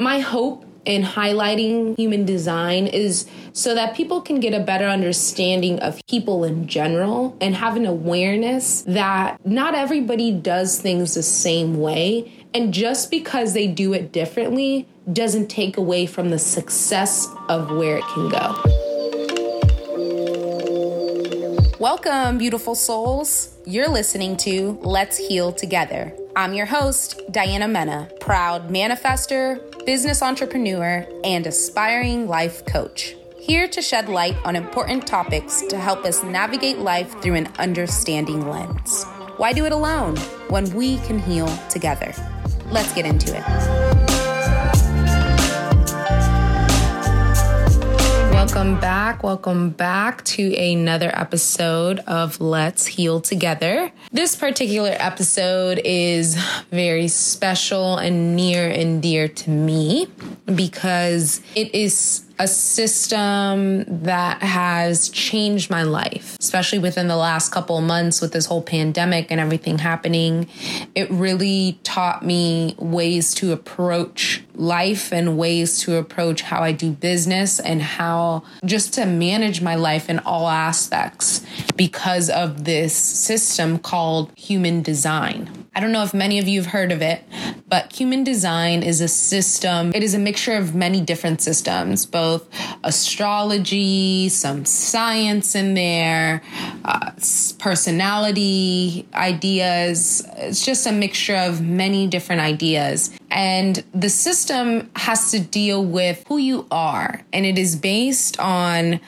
My hope in highlighting human design is so that people can get a better understanding of people in general and have an awareness that not everybody does things the same way. And just because they do it differently doesn't take away from the success of where it can go. Welcome, beautiful souls. You're listening to Let's Heal Together. I'm your host, Diana Mena, proud manifestor, business entrepreneur, and aspiring life coach. Here to shed light on important topics to help us navigate life through an understanding lens. Why do it alone when we can heal together? Let's get into it. Welcome back. Welcome back to another episode of Let's Heal Together. This particular episode is very special and near and dear to me because it is a system that has changed my life, especially within the last couple of months with this whole pandemic and everything happening. It really taught me ways to approach life and ways to approach how I do business and how just to manage my life in all aspects because of this system called human design. I don't know if many of you have heard of it, but human design is a system, it is a mixture of many different systems, both astrology, some science in there, uh, personality ideas. It's just a mixture of many different ideas. And the system has to deal with who you are. And it is based on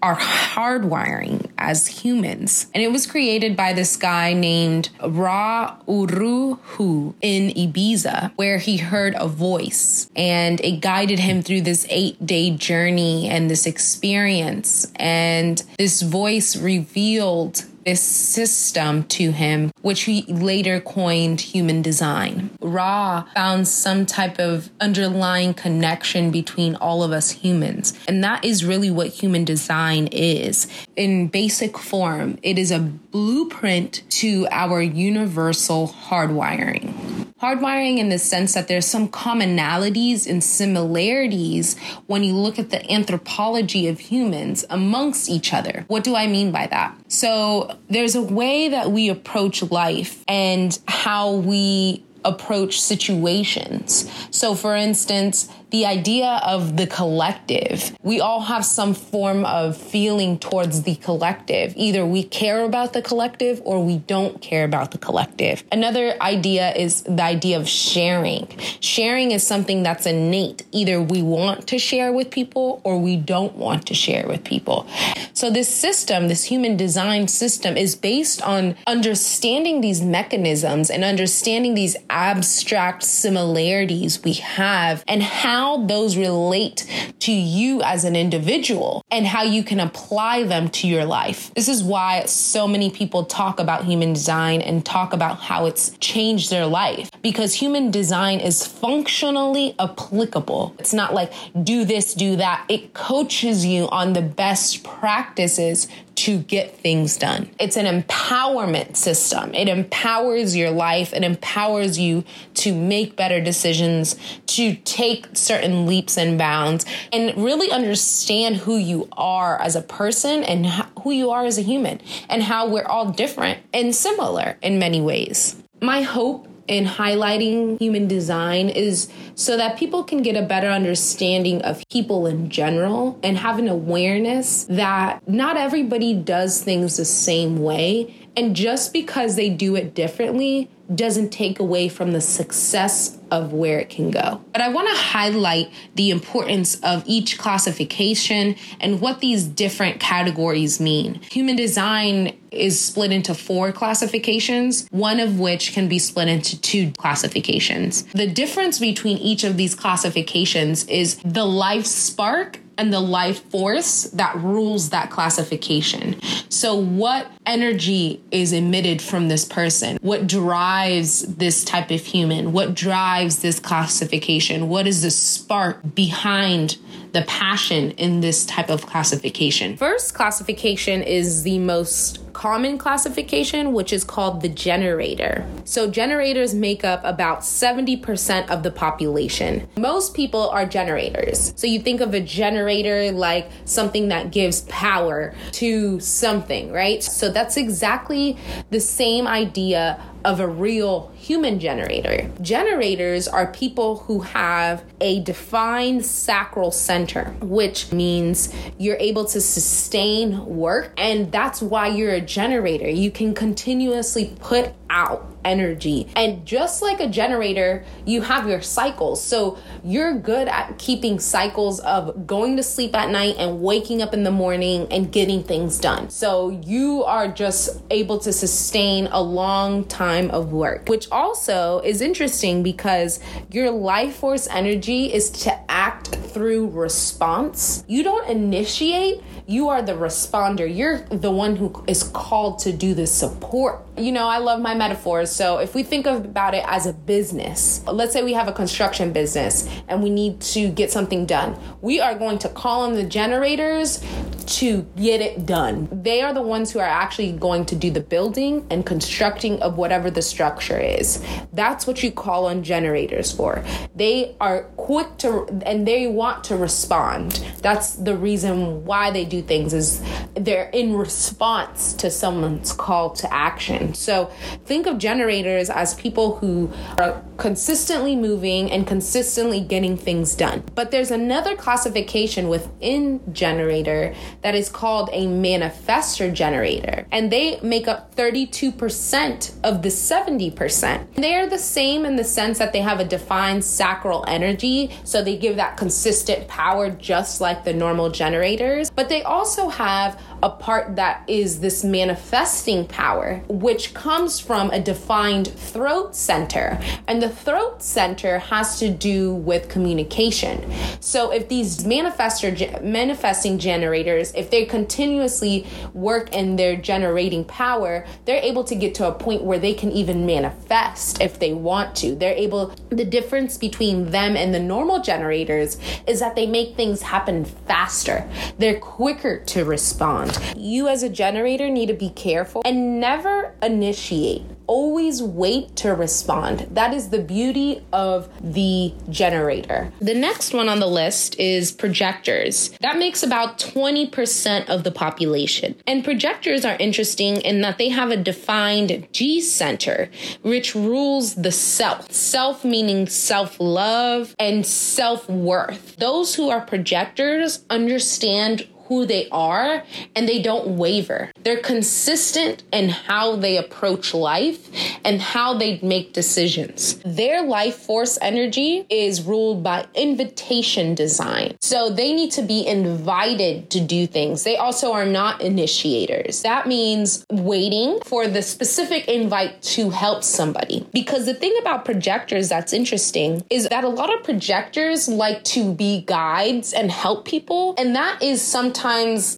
our hardwiring as humans. And it was created by this guy named Ra Uru Hu in Ibiza, where he heard a voice and it guided him through this eight day journey and this experience. And this voice revealed this system to him, which he later coined human design. Ra found some type of underlying connection between all of us humans. And that is really what human design is. In basic form, it is a blueprint to our universal hardwiring hardwiring in the sense that there's some commonalities and similarities when you look at the anthropology of humans amongst each other. What do I mean by that? So there's a way that we approach life and how we approach situations. So, for instance, the idea of the collective. We all have some form of feeling towards the collective. Either we care about the collective or we don't care about the collective. Another idea is the idea of sharing. Sharing is something that's innate. Either we want to share with people or we don't want to share with people. So, this system, this human design system, is based on understanding these mechanisms and understanding these abstract similarities we have and how those relate to you as an individual and how you can apply them to your life. This is why so many people talk about human design and talk about how it's changed their life because human design is functionally applicable. It's not like do this, do that. It coaches you on the best practices to get things done. It's an empowerment system. It empowers your life, it empowers you to make better decisions, to take certain leaps and bounds, and really understand who you are as a person and who you are as a human, and how we're all different and similar in many ways. My hope in highlighting human design is so that people can get a better understanding of people in general and have an awareness that not everybody does things the same way. And just because they do it differently doesn't take away from the success of where it can go. But I want to highlight the importance of each classification and what these different categories mean. Human design is split into four classifications, one of which can be split into two classifications. The difference between each of these classifications is the life spark and the life force that rules that classification. So, what energy is emitted from this person? What drives this type of human? What drives this classification? What is the spark behind the passion in this type of classification? First classification is the most common classification, which is called the generator. So, generators make up about 70% of the population. Most people are generators. So, you think of a generator like something that gives power to something, right? So, that's exactly the same idea of a real human generator. Generators are people who have a defined sacral center, which means you're able to sustain work. And that's why you're a generator. You can continuously put out energy. And just like a generator, you have your cycles. So you're good at keeping cycles of going to sleep at night and waking up in the morning and getting things done. So you are just able to sustain a long time of work, which also is interesting because your life force energy is to act through response. You don't initiate, you are the responder. You're the one who is called to do the support. You know, I love my metaphors. So if we think about it as a business, let's say we have a construction business and we need to get something done. We are going to call on the generators to get it done. They are the ones who are actually going to do the building and constructing of whatever the structure is. That's what you call on generators for. They are quick to and they want to respond. That's the reason why they do things is they're in response to someone's call to action. So think of generators as people who are consistently moving and consistently getting things done. But there's another classification within generator that is called a manifestor generator, and they make up 32% of the 70%. They are the same in the sense that they have a defined sacral energy, so they give that consistent power just like the normal generators, but they also have a part that is this manifesting power, which comes from a defined throat center. And the throat center has to do with communication. So if these manifestor manifesting generators, if they continuously work in their generating power, they're able to get to a point where they can even manifest if they want to. They're able the difference between them and the normal generators is that they make things happen faster. They're quicker to respond. You, as a generator, need to be careful and never initiate. Always wait to respond. That is the beauty of the generator. The next one on the list is projectors. That makes about 20% of the population. And projectors are interesting in that they have a defined G center, which rules the self. Self meaning self love and self worth. Those who are projectors understand who they are and they don't waver. They're consistent in how they approach life and how they make decisions. Their life force energy is ruled by invitation design. So they need to be invited to do things. They also are not initiators. That means waiting for the specific invite to help somebody. Because the thing about projectors that's interesting is that a lot of projectors like to be guides and help people, and that is sometimes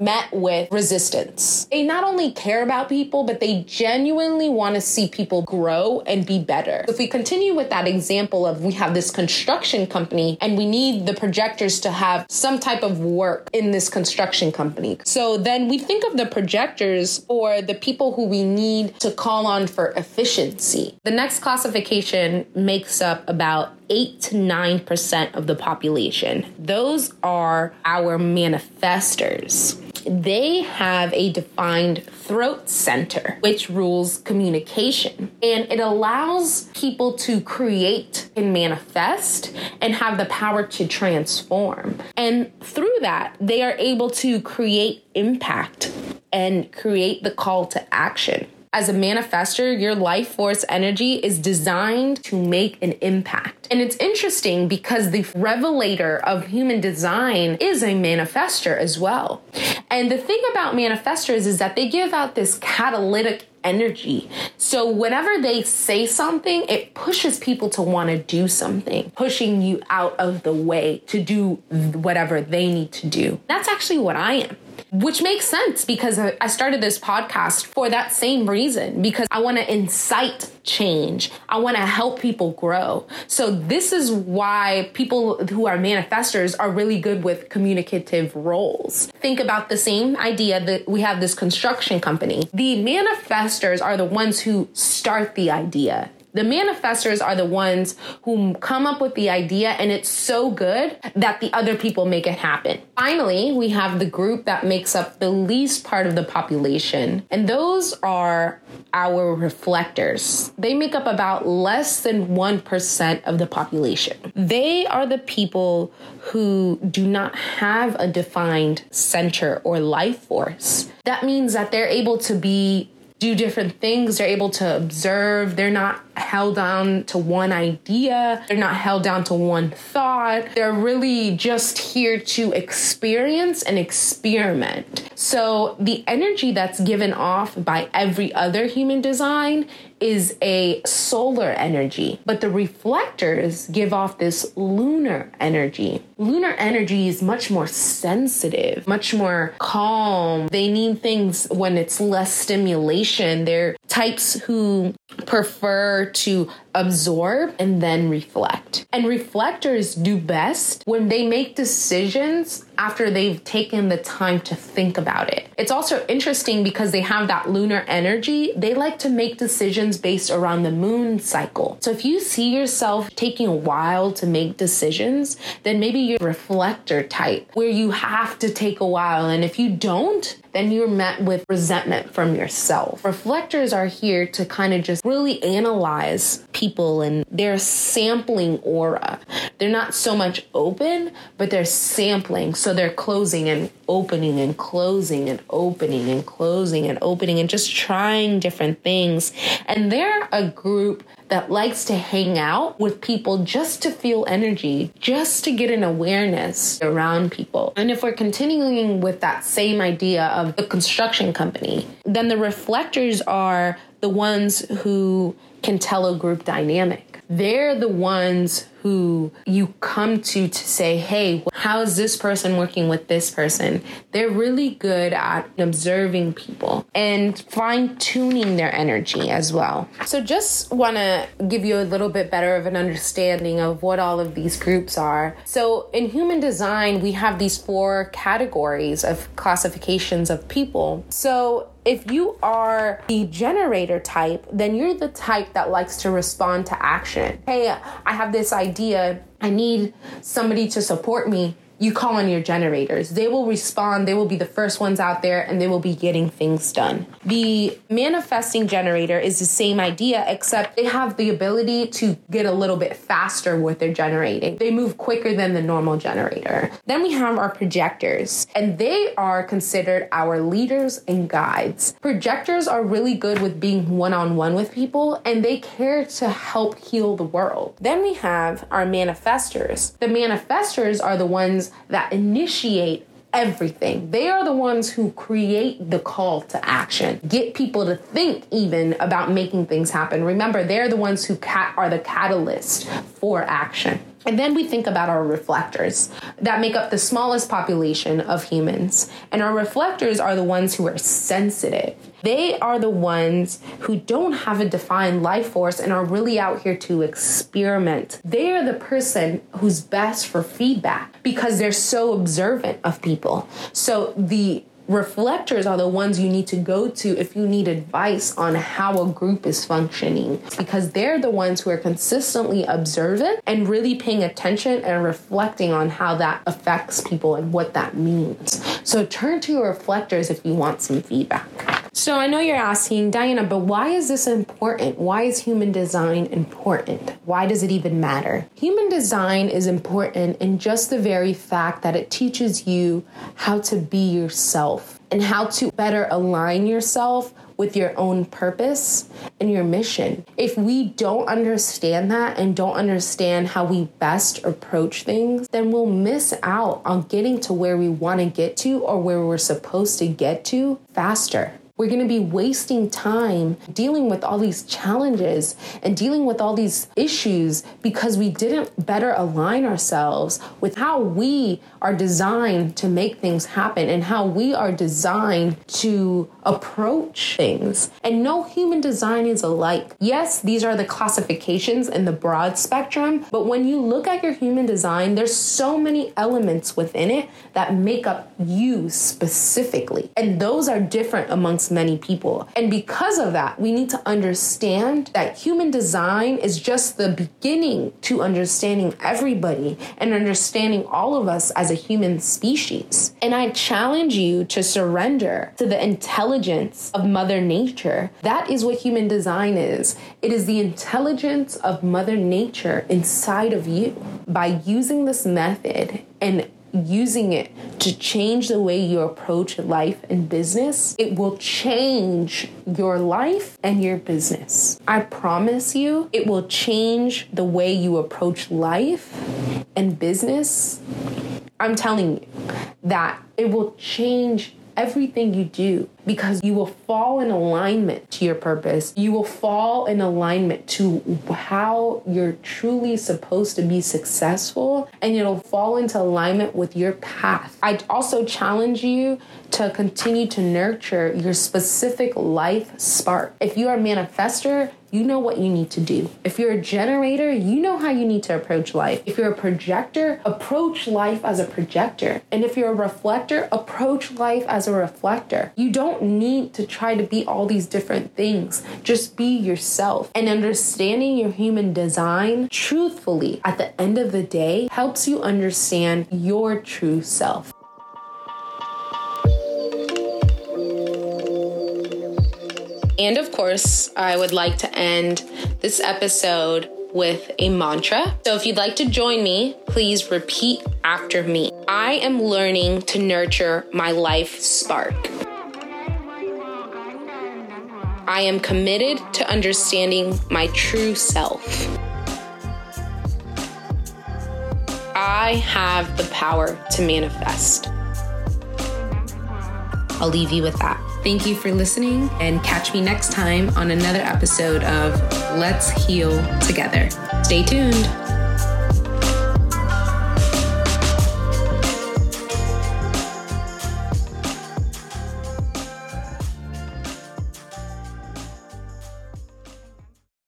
met with resistance. They not only care about people, but they genuinely want to see people grow and be better. If we continue with that example of we have this construction company and we need the projectors to have some type of work in this construction company. So then we think of the projectors or the people who we need to call on for efficiency. The next classification makes up about 8 to 9% of the population. Those are our manifestors. They have a defined throat center, which rules communication. And it allows people to create and manifest and have the power to transform. And through that, they are able to create impact and create the call to action as a manifestor, your life force energy is designed to make an impact. And it's interesting because the revelator of human design is a manifestor as well. And the thing about manifestors is that they give out this catalytic energy. So whenever they say something, it pushes people to want to do something, pushing you out of the way to do whatever they need to do. That's actually what I am. Which makes sense because I started this podcast for that same reason because I want to incite change. I want to help people grow. So this is why people who are manifestors are really good with communicative roles. Think about the same idea that we have this construction company. The manifestors are the ones who start the idea. The manifestors are the ones who come up with the idea and it's so good that the other people make it happen. Finally, we have the group that makes up the least part of the population, and those are our reflectors. They make up about less than 1% of the population. They are the people who do not have a defined center or life force. That means that they're able to be do different things. They're able to observe. They're not held down to one idea. They're not held down to one thought. They're really just here to experience and experiment. So the energy that's given off by every other human design is a solar energy, but the reflectors give off this lunar energy. Lunar energy is much more sensitive, much more calm. They need things when it's less stimulation. They're types who prefer to absorb and then reflect. And reflectors do best when they make decisions after they've taken the time to think about it. It's also interesting because they have that lunar energy. They like to make decisions based around the moon cycle. So if you see yourself taking a while to make decisions, then maybe you're a reflector type where you have to take a while. And if you don't, then you're met with resentment from yourself. Reflectors are here to kind of just really analyze people and they're sampling aura. They're not so much open, but they're sampling. So they're closing and opening and closing and opening and closing and opening and just trying different things. And they're a group that likes to hang out with people just to feel energy, just to get an awareness around people. And if we're continuing with that same idea of the construction company, then the reflectors are the ones who can tell a group dynamic. They're the ones who you come to to say, hey, how is this person working with this person? They're really good at observing people and fine tuning their energy as well. So, just want to give you a little bit better of an understanding of what all of these groups are. So, in human design, we have these four categories of classifications of people. So, if you are the generator type, then you're the type that likes to respond to action. Hey, I have this idea. I need somebody to support me you call on your generators. They will respond, they will be the first ones out there, and they will be getting things done. The manifesting generator is the same idea, except they have the ability to get a little bit faster with their generating. They move quicker than the normal generator. Then we have our projectors, and they are considered our leaders and guides. Projectors are really good with being one on one with people, and they care to help heal the world. Then we have our manifestors. The manifestors are the ones that initiate everything. They are the ones who create the call to action, get people to think even about making things happen. Remember, they're the ones who are the catalyst for action. And then we think about our reflectors that make up the smallest population of humans. And our reflectors are the ones who are sensitive. They are the ones who don't have a defined life force and are really out here to experiment. They are the person who's best for feedback because they're so observant of people. So the reflectors are the ones you need to go to if you need advice on how a group is functioning because they're the ones who are consistently observant and really paying attention and reflecting on how that affects people and what that means. So turn to your reflectors if you want some feedback. So I know you're asking, Diana, but why is this important? Why is human design important? Why does it even matter? Human design is important in just the very fact that it teaches you how to be yourself and how to better align yourself with your own purpose and your mission. If we don't understand that and don't understand how we best approach things, then we'll miss out on getting to where we want to get to or where we're supposed to get to faster. We're going to be wasting time dealing with all these challenges and dealing with all these issues because we didn't better align ourselves with how we are designed to make things happen and how we are designed to approach things. And no human design is alike. Yes, these are the classifications in the broad spectrum, but when you look at your human design, there's so many elements within it that make up you specifically. And those are different amongst many people. And because of that, we need to understand that human design is just the beginning to understanding everybody and understanding all of us as a human species. And I challenge you to surrender to the intelligence of Mother Nature. That is what human design is. It is the intelligence of Mother Nature inside of you. By using this method and using it to change the way you approach life and business, it will change your life and your business. I promise you, it will change the way you approach life and business. I'm telling you that it will change everything you do because you will fall in alignment to your purpose. You will fall in alignment to how you're truly supposed to be successful and it'll fall into alignment with your path. I also challenge you to continue to nurture your specific life spark. If you are a manifestor, you know what you need to do. If you're a generator, you know how you need to approach life. If you're a projector, approach life as a projector. And if you're a reflector, approach life as a reflector. You don't need to try to be all these different things. Just be yourself. And understanding your human design truthfully at the end of the day helps you understand your true self. And of course, I would like to end this episode with a mantra. So if you'd like to join me, please repeat after me. I am learning to nurture my life spark. I am committed to understanding my true self. I have the power to manifest. I'll leave you with that. Thank you for listening and catch me next time on another episode of Let's Heal Together. Stay tuned.